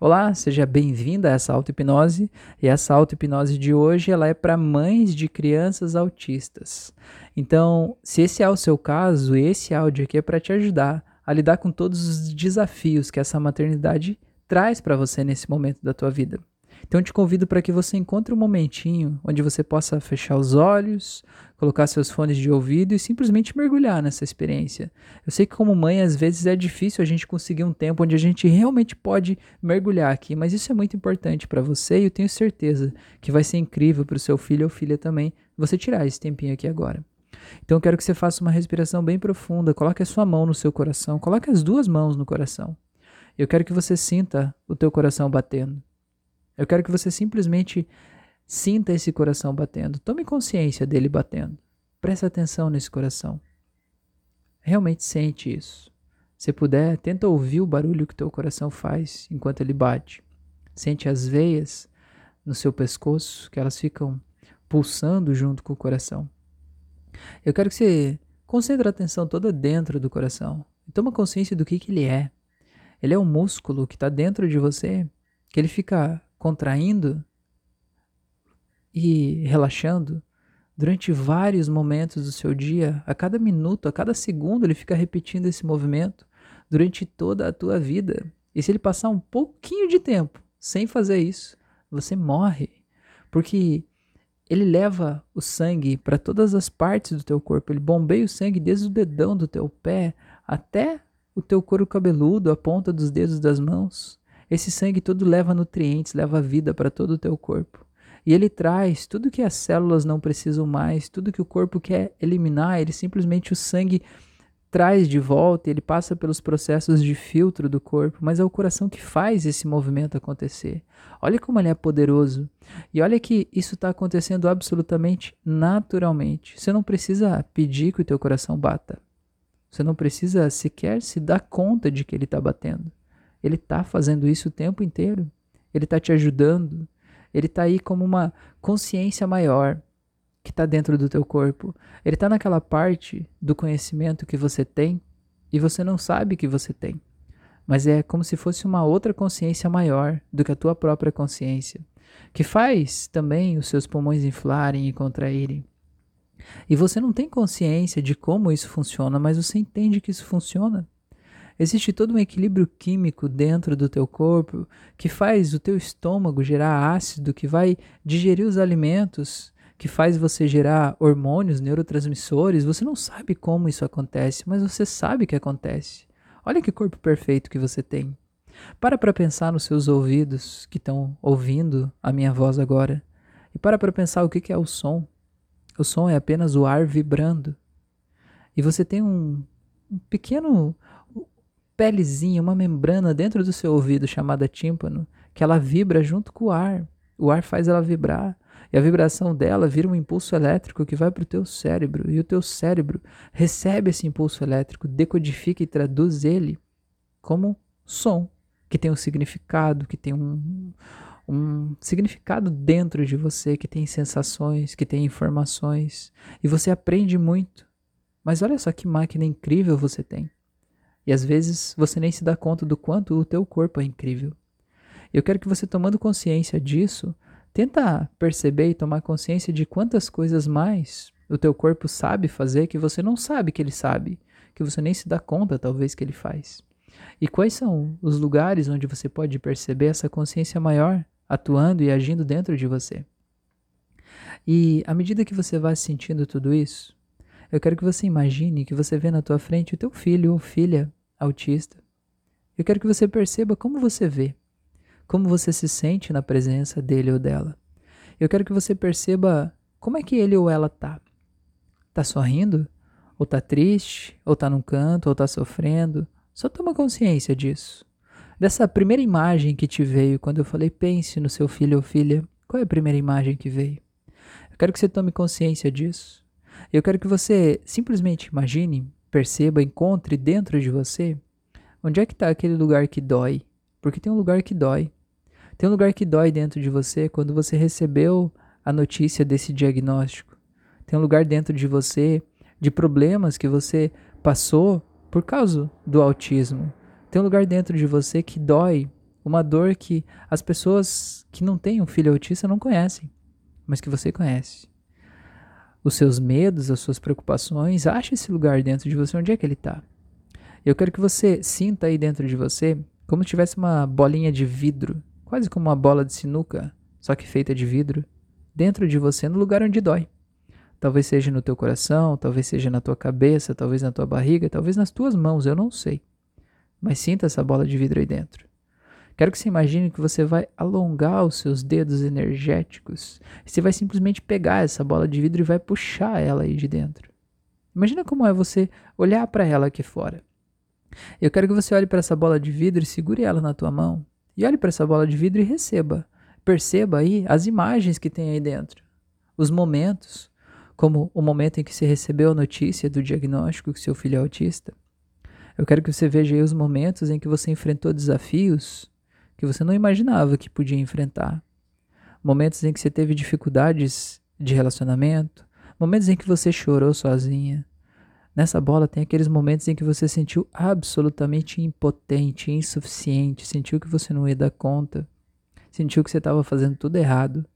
Olá, seja bem-vinda a essa auto-hipnose. E essa auto-hipnose de hoje ela é para mães de crianças autistas. Então, se esse é o seu caso, esse áudio aqui é para te ajudar a lidar com todos os desafios que essa maternidade traz para você nesse momento da tua vida. Então eu te convido para que você encontre um momentinho onde você possa fechar os olhos, colocar seus fones de ouvido e simplesmente mergulhar nessa experiência. Eu sei que como mãe às vezes é difícil a gente conseguir um tempo onde a gente realmente pode mergulhar aqui, mas isso é muito importante para você e eu tenho certeza que vai ser incrível para o seu filho ou filha também você tirar esse tempinho aqui agora. Então eu quero que você faça uma respiração bem profunda, coloque a sua mão no seu coração, coloque as duas mãos no coração. Eu quero que você sinta o teu coração batendo. Eu quero que você simplesmente sinta esse coração batendo. Tome consciência dele batendo. Preste atenção nesse coração. Realmente sente isso. Se puder, tenta ouvir o barulho que teu coração faz enquanto ele bate. Sente as veias no seu pescoço, que elas ficam pulsando junto com o coração. Eu quero que você concentre a atenção toda dentro do coração. E toma consciência do que, que ele é. Ele é um músculo que está dentro de você, que ele fica contraindo e relaxando durante vários momentos do seu dia, a cada minuto, a cada segundo, ele fica repetindo esse movimento durante toda a tua vida. E se ele passar um pouquinho de tempo sem fazer isso, você morre, porque ele leva o sangue para todas as partes do teu corpo, ele bombeia o sangue desde o dedão do teu pé até o teu couro cabeludo, a ponta dos dedos das mãos. Esse sangue todo leva nutrientes, leva vida para todo o teu corpo. E ele traz tudo que as células não precisam mais, tudo que o corpo quer eliminar, ele simplesmente o sangue traz de volta, ele passa pelos processos de filtro do corpo, mas é o coração que faz esse movimento acontecer. Olha como ele é poderoso. E olha que isso está acontecendo absolutamente naturalmente. Você não precisa pedir que o teu coração bata. Você não precisa sequer se dar conta de que ele está batendo. Ele está fazendo isso o tempo inteiro. Ele está te ajudando. Ele está aí como uma consciência maior que está dentro do teu corpo. Ele está naquela parte do conhecimento que você tem e você não sabe que você tem. Mas é como se fosse uma outra consciência maior do que a tua própria consciência, que faz também os seus pulmões inflarem e contraírem, e você não tem consciência de como isso funciona, mas você entende que isso funciona. Existe todo um equilíbrio químico dentro do teu corpo que faz o teu estômago gerar ácido, que vai digerir os alimentos, que faz você gerar hormônios, neurotransmissores. Você não sabe como isso acontece, mas você sabe que acontece. Olha que corpo perfeito que você tem. Para para pensar nos seus ouvidos que estão ouvindo a minha voz agora. E para para pensar o que é o som. O som é apenas o ar vibrando. E você tem um, um pequeno pelezinho, uma membrana dentro do seu ouvido chamada tímpano, que ela vibra junto com o ar. O ar faz ela vibrar. E a vibração dela vira um impulso elétrico que vai para o teu cérebro. E o teu cérebro recebe esse impulso elétrico, decodifica e traduz ele como som, que tem um significado, que tem um, um significado dentro de você, que tem sensações, que tem informações, e você aprende muito. Mas olha só que máquina incrível você tem. E às vezes você nem se dá conta do quanto o teu corpo é incrível. Eu quero que você tomando consciência disso, tenta perceber e tomar consciência de quantas coisas mais o teu corpo sabe fazer que você não sabe que ele sabe, que você nem se dá conta talvez que ele faz. E quais são os lugares onde você pode perceber essa consciência maior atuando e agindo dentro de você. E à medida que você vai sentindo tudo isso, eu quero que você imagine que você vê na tua frente o teu filho ou filha autista. Eu quero que você perceba como você vê, como você se sente na presença dele ou dela. Eu quero que você perceba como é que ele ou ela tá. Tá sorrindo? Ou tá triste? Ou tá num canto? Ou tá sofrendo? Só toma consciência disso dessa primeira imagem que te veio quando eu falei pense no seu filho ou filha. Qual é a primeira imagem que veio? Eu quero que você tome consciência disso. Eu quero que você simplesmente imagine, perceba, encontre dentro de você onde é que está aquele lugar que dói. Porque tem um lugar que dói. Tem um lugar que dói dentro de você quando você recebeu a notícia desse diagnóstico. Tem um lugar dentro de você de problemas que você passou por causa do autismo. Tem um lugar dentro de você que dói uma dor que as pessoas que não têm um filho autista não conhecem, mas que você conhece. Os seus medos, as suas preocupações, acha esse lugar dentro de você, onde é que ele está. Eu quero que você sinta aí dentro de você como se tivesse uma bolinha de vidro, quase como uma bola de sinuca, só que feita de vidro, dentro de você, no lugar onde dói. Talvez seja no teu coração, talvez seja na tua cabeça, talvez na tua barriga, talvez nas tuas mãos, eu não sei. Mas sinta essa bola de vidro aí dentro. Quero que você imagine que você vai alongar os seus dedos energéticos. Você vai simplesmente pegar essa bola de vidro e vai puxar ela aí de dentro. Imagina como é você olhar para ela aqui fora. Eu quero que você olhe para essa bola de vidro e segure ela na tua mão. E olhe para essa bola de vidro e receba. Perceba aí as imagens que tem aí dentro. Os momentos, como o momento em que você recebeu a notícia do diagnóstico que seu filho é autista. Eu quero que você veja aí os momentos em que você enfrentou desafios que você não imaginava que podia enfrentar. Momentos em que você teve dificuldades de relacionamento, momentos em que você chorou sozinha. Nessa bola tem aqueles momentos em que você sentiu absolutamente impotente, insuficiente, sentiu que você não ia dar conta, sentiu que você estava fazendo tudo errado.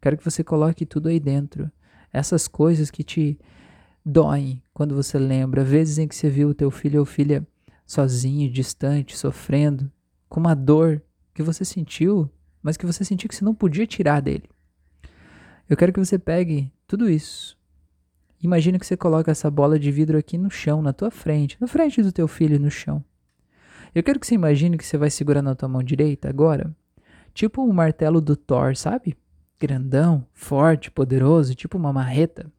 Quero que você coloque tudo aí dentro. Essas coisas que te doem quando você lembra, vezes em que você viu o teu filho ou filha sozinho, distante, sofrendo, com uma dor que você sentiu, mas que você sentiu que você não podia tirar dele. Eu quero que você pegue tudo isso. Imagina que você coloca essa bola de vidro aqui no chão, na tua frente, na frente do teu filho no chão. Eu quero que você imagine que você vai segurar na tua mão direita agora, tipo um martelo do Thor, sabe? Grandão, forte, poderoso, tipo uma marreta.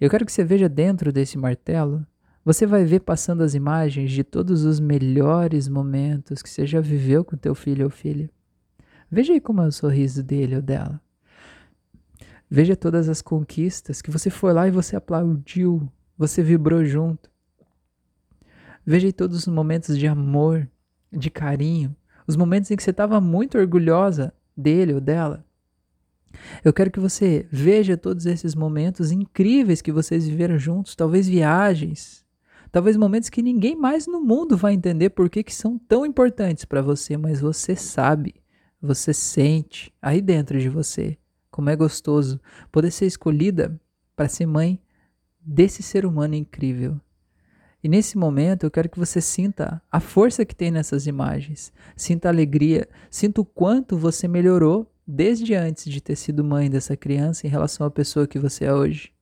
Eu quero que você veja dentro desse martelo você vai ver passando as imagens de todos os melhores momentos que você já viveu com teu filho ou filha. Veja aí como é o sorriso dele ou dela. Veja todas as conquistas que você foi lá e você aplaudiu, você vibrou junto. Veja aí todos os momentos de amor, de carinho, os momentos em que você estava muito orgulhosa dele ou dela. Eu quero que você veja todos esses momentos incríveis que vocês viveram juntos, talvez viagens, Talvez momentos que ninguém mais no mundo vai entender por que, são tão importantes para você, mas você sabe, você sente aí dentro de você como é gostoso poder ser escolhida para ser mãe desse ser humano incrível. E nesse momento eu quero que você sinta a força que tem nessas imagens, sinta a alegria, sinta o quanto você melhorou desde antes de ter sido mãe dessa criança em relação à pessoa que você é hoje.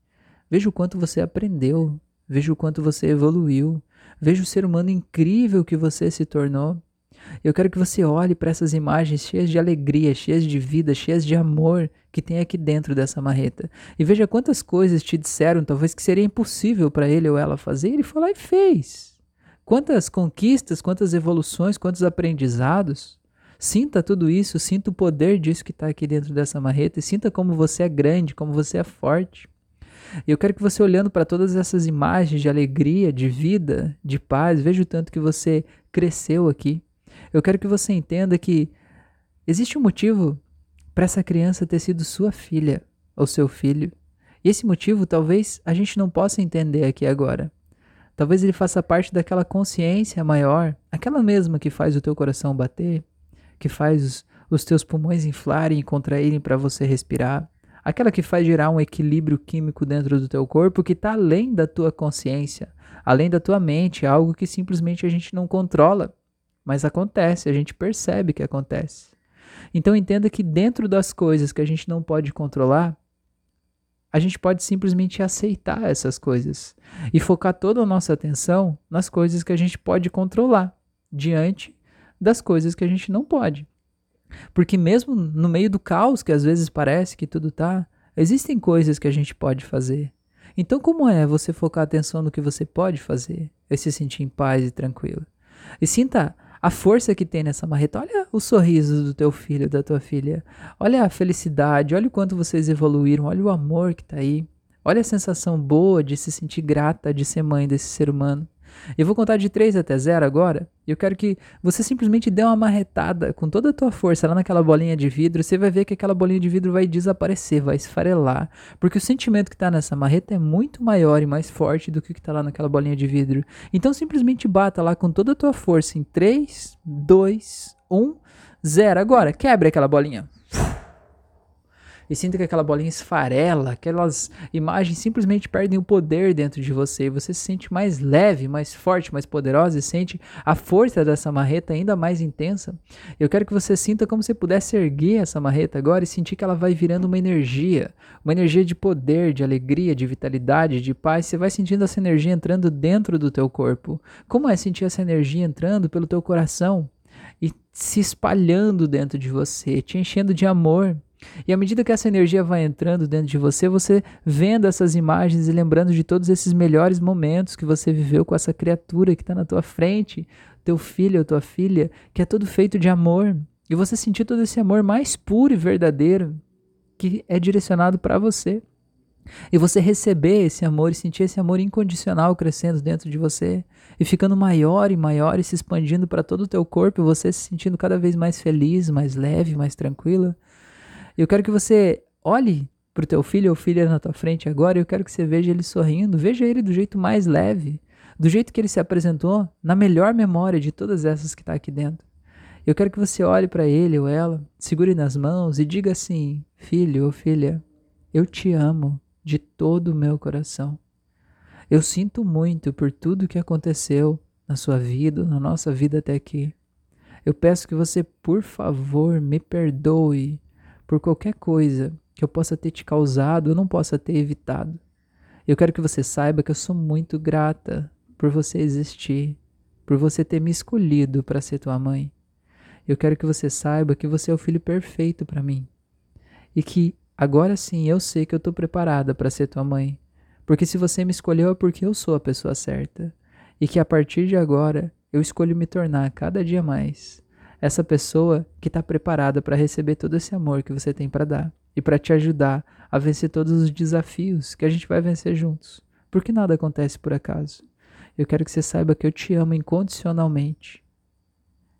Veja o quanto você aprendeu, Veja o quanto você evoluiu. Veja o ser humano incrível que você se tornou. Eu quero que você olhe para essas imagens cheias de alegria, cheias de vida, cheias de amor que tem aqui dentro dessa marreta. E veja quantas coisas te disseram, talvez que seria impossível para ele ou ela fazer, e ele foi lá e fez. Quantas conquistas, quantas evoluções, quantos aprendizados. Sinta tudo isso, sinta o poder disso que está aqui dentro dessa marreta e sinta como você é grande, como você é forte. E eu quero que você, olhando para todas essas imagens de alegria, de vida, de paz, veja o tanto que você cresceu aqui. Eu quero que você entenda que existe um motivo para essa criança ter sido sua filha ou seu filho. E esse motivo talvez a gente não possa entender aqui agora. Talvez ele faça parte daquela consciência maior, aquela mesma que faz o teu coração bater, que faz os, os teus pulmões inflarem e contraírem para você respirar, aquela que faz gerar um equilíbrio químico dentro do teu corpo que está além da tua consciência, além da tua mente, algo que simplesmente a gente não controla, mas acontece, a gente percebe que acontece. Então entenda que dentro das coisas que a gente não pode controlar, a gente pode simplesmente aceitar essas coisas e focar toda a nossa atenção nas coisas que a gente pode controlar, diante das coisas que a gente não pode. Porque mesmo no meio do caos que às vezes parece que tudo tá, existem coisas que a gente pode fazer. Então como é você focar a atenção no que você pode fazer e se sentir em paz e tranquilo? E sinta a força que tem nessa marreta. Olha o sorriso do teu filho, da tua filha. Olha a felicidade, olha o quanto vocês evoluíram, olha o amor que tá aí. Olha a sensação boa de se sentir grata de ser mãe desse ser humano. Eu vou contar de 3 até 0 agora. E eu quero que você simplesmente dê uma marretada com toda a tua força lá naquela bolinha de vidro. Você vai ver que aquela bolinha de vidro vai desaparecer, vai esfarelar. Porque o sentimento que está nessa marreta é muito maior e mais forte do que o que está lá naquela bolinha de vidro. Então simplesmente bata lá com toda a tua força em 3, 2, 1. Zero. Agora, quebre aquela bolinha e sinta que aquela bolinha esfarela, aquelas imagens simplesmente perdem o poder dentro de você. Você se sente mais leve, mais forte, mais poderosa e sente a força dessa marreta ainda mais intensa. Eu quero que você sinta como se pudesse erguer essa marreta agora e sentir que ela vai virando uma energia, uma energia de poder, de alegria, de vitalidade, de paz. Você vai sentindo essa energia entrando dentro do teu corpo. Como é sentir essa energia entrando pelo teu coração? E se espalhando dentro de você, te enchendo de amor, e à medida que essa energia vai entrando dentro de você, você vendo essas imagens e lembrando de todos esses melhores momentos que você viveu com essa criatura que está na tua frente, teu filho ou tua filha, que é todo feito de amor. E você sentir todo esse amor mais puro e verdadeiro que é direcionado para você. E você receber esse amor e sentir esse amor incondicional crescendo dentro de você e ficando maior e maior e se expandindo para todo o teu corpo e você se sentindo cada vez mais feliz, mais leve, mais tranquila. Eu quero que você olhe para o teu filho ou filha na tua frente agora, eu quero que você veja ele sorrindo, veja ele do jeito mais leve, do jeito que ele se apresentou, na melhor memória de todas essas que está aqui dentro. Eu quero que você olhe para ele ou ela, segure nas mãos e diga assim: Filho ou filha, eu te amo de todo o meu coração. Eu sinto muito por tudo que aconteceu na sua vida, na nossa vida até aqui. Eu peço que você, por favor, me perdoe por qualquer coisa que eu possa ter te causado ou não possa ter evitado. Eu quero que você saiba que eu sou muito grata por você existir, por você ter me escolhido para ser tua mãe. Eu quero que você saiba que você é o filho perfeito para mim e que agora sim eu sei que eu estou preparada para ser tua mãe, porque se você me escolheu é porque eu sou a pessoa certa e que a partir de agora eu escolho me tornar cada dia mais essa pessoa que está preparada para receber todo esse amor que você tem para dar e para te ajudar a vencer todos os desafios que a gente vai vencer juntos. Porque nada acontece por acaso. Eu quero que você saiba que eu te amo incondicionalmente.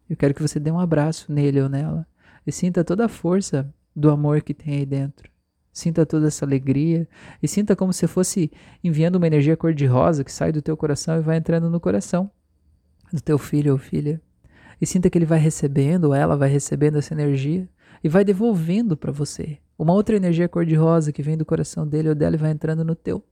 Eu quero que você dê um abraço nele ou nela e sinta toda a força do amor que tem aí dentro. Sinta toda essa alegria e sinta como se fosse enviando uma energia cor-de-rosa que sai do teu coração e vai entrando no coração do teu filho ou filha e sinta que ele vai recebendo, ou ela vai recebendo essa energia e vai devolvendo para você. Uma outra energia cor-de-rosa que vem do coração dele ou dela e vai entrando no teu.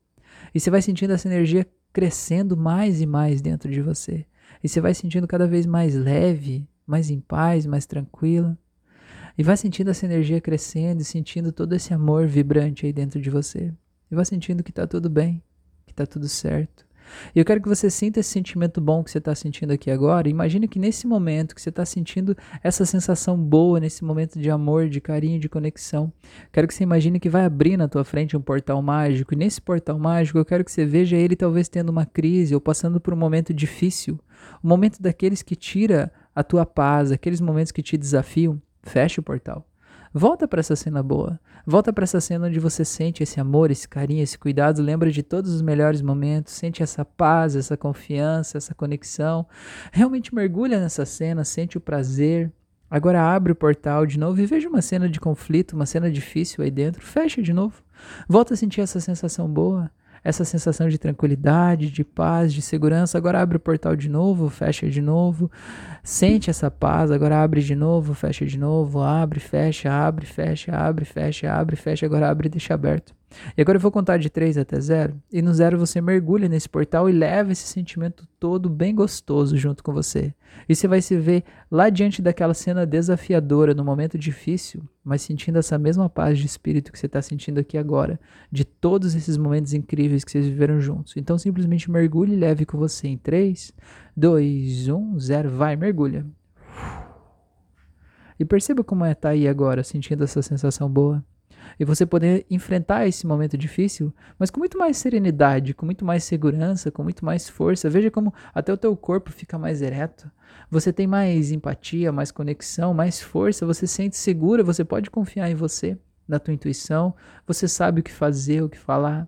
E você vai sentindo essa energia crescendo mais e mais dentro de você. E você vai sentindo cada vez mais leve, mais em paz, mais tranquila. E vai sentindo essa energia crescendo e sentindo todo esse amor vibrante aí dentro de você. E vai sentindo que está tudo bem, que está tudo certo. E eu quero que você sinta esse sentimento bom que você está sentindo aqui agora. Imagine que nesse momento que você está sentindo essa sensação boa, nesse momento de amor, de carinho, de conexão, quero que você imagine que vai abrir na tua frente um portal mágico. E nesse portal mágico eu quero que você veja ele talvez tendo uma crise ou passando por um momento difícil. Um momento daqueles que tira a tua paz, aqueles momentos que te desafiam. Feche o portal. Volta para essa cena boa. Volta para essa cena onde você sente esse amor, esse carinho, esse cuidado, lembra de todos os melhores momentos, sente essa paz, essa confiança, essa conexão. Realmente mergulha nessa cena, sente o prazer. Agora abre o portal de novo e veja uma cena de conflito, uma cena difícil aí dentro. Fecha de novo. Volta a sentir essa sensação boa essa sensação de tranquilidade, de paz, de segurança. Agora abre o portal de novo, fecha de novo. Sente essa paz, agora abre de novo, fecha de novo, abre, fecha, abre, fecha, abre, fecha, abre, fecha, agora abre e deixa aberto. E agora eu vou contar de 3 até 0. E no 0 você mergulha nesse portal e leva esse sentimento todo bem gostoso junto com você. E você vai se ver lá diante daquela cena desafiadora, no momento difícil, mas sentindo essa mesma paz de espírito que você está sentindo aqui agora, de todos esses momentos incríveis que vocês viveram juntos. Então simplesmente mergulhe e leve com você em 3, 2, 1, 0. Vai, mergulha. E perceba como é estar tá aí agora, sentindo essa sensação boa e você poder enfrentar esse momento difícil, mas com muito mais serenidade, com muito mais segurança, com muito mais força. Veja como até o teu corpo fica mais ereto. Você tem mais empatia, mais conexão, mais força, você se sente segura, você pode confiar em você, na tua intuição, você sabe o que fazer, o que falar.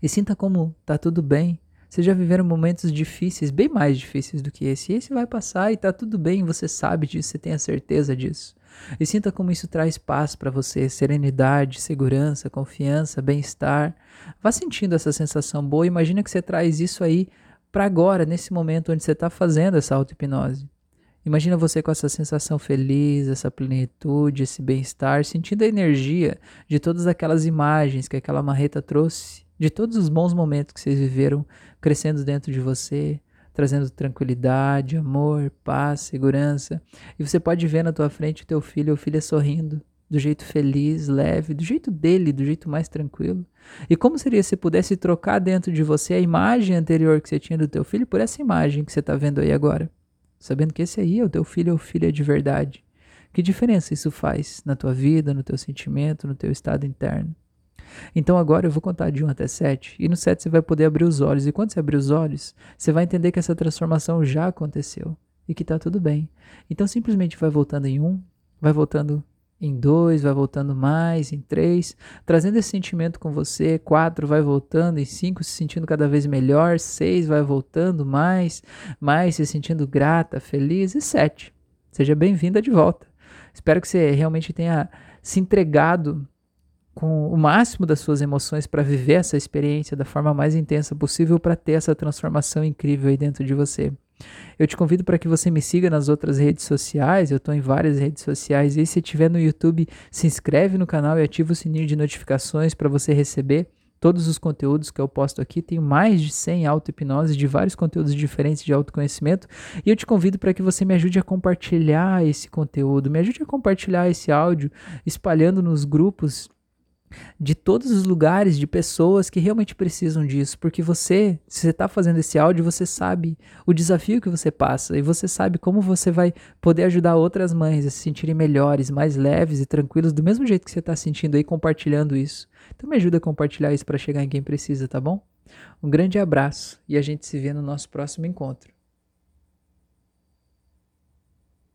E sinta como tá tudo bem. Vocês já viveram momentos difíceis, bem mais difíceis do que esse. E esse vai passar e tá tudo bem, você sabe disso, você tem a certeza disso. E sinta como isso traz paz para você, serenidade, segurança, confiança, bem-estar. Vá sentindo essa sensação boa. Imagina que você traz isso aí para agora, nesse momento onde você está fazendo essa auto-hipnose. Imagina você com essa sensação feliz, essa plenitude, esse bem-estar, sentindo a energia de todas aquelas imagens que aquela marreta trouxe, de todos os bons momentos que vocês viveram crescendo dentro de você, trazendo tranquilidade, amor, paz, segurança. E você pode ver na tua frente o teu filho ou filha sorrindo, do jeito feliz, leve, do jeito dele, do jeito mais tranquilo. E como seria se pudesse trocar dentro de você a imagem anterior que você tinha do teu filho por essa imagem que você está vendo aí agora? Sabendo que esse aí é o teu filho ou filha de verdade. Que diferença isso faz na tua vida, no teu sentimento, no teu estado interno? Então agora eu vou contar de 1 até 7, e no 7 você vai poder abrir os olhos, e quando você abrir os olhos, você vai entender que essa transformação já aconteceu e que está tudo bem. Então simplesmente vai voltando em 1, vai voltando em dois, vai voltando mais, em três, trazendo esse sentimento com você, quatro vai voltando, em cinco se sentindo cada vez melhor, seis vai voltando mais, mais se sentindo grata, feliz, e sete. Seja bem-vinda de volta. Espero que você realmente tenha se entregado com o máximo das suas emoções para viver essa experiência da forma mais intensa possível para ter essa transformação incrível aí dentro de você. Eu te convido para que você me siga nas outras redes sociais, eu estou em várias redes sociais. E se estiver no YouTube, se inscreve no canal e ativa o sininho de notificações para você receber todos os conteúdos que eu posto aqui. Tenho mais de 100 auto-hipnose de vários conteúdos diferentes de autoconhecimento. E eu te convido para que você me ajude a compartilhar esse conteúdo, me ajude a compartilhar esse áudio, espalhando nos grupos de todos os lugares, de pessoas que realmente precisam disso, porque você, se você está fazendo esse áudio, você sabe o desafio que você passa e você sabe como você vai poder ajudar outras mães a se sentirem melhores, mais leves e tranquilos, do mesmo jeito que você está sentindo aí compartilhando isso. Então me ajuda a compartilhar isso para chegar em quem precisa, tá bom? Um grande abraço e a gente se vê no nosso próximo encontro.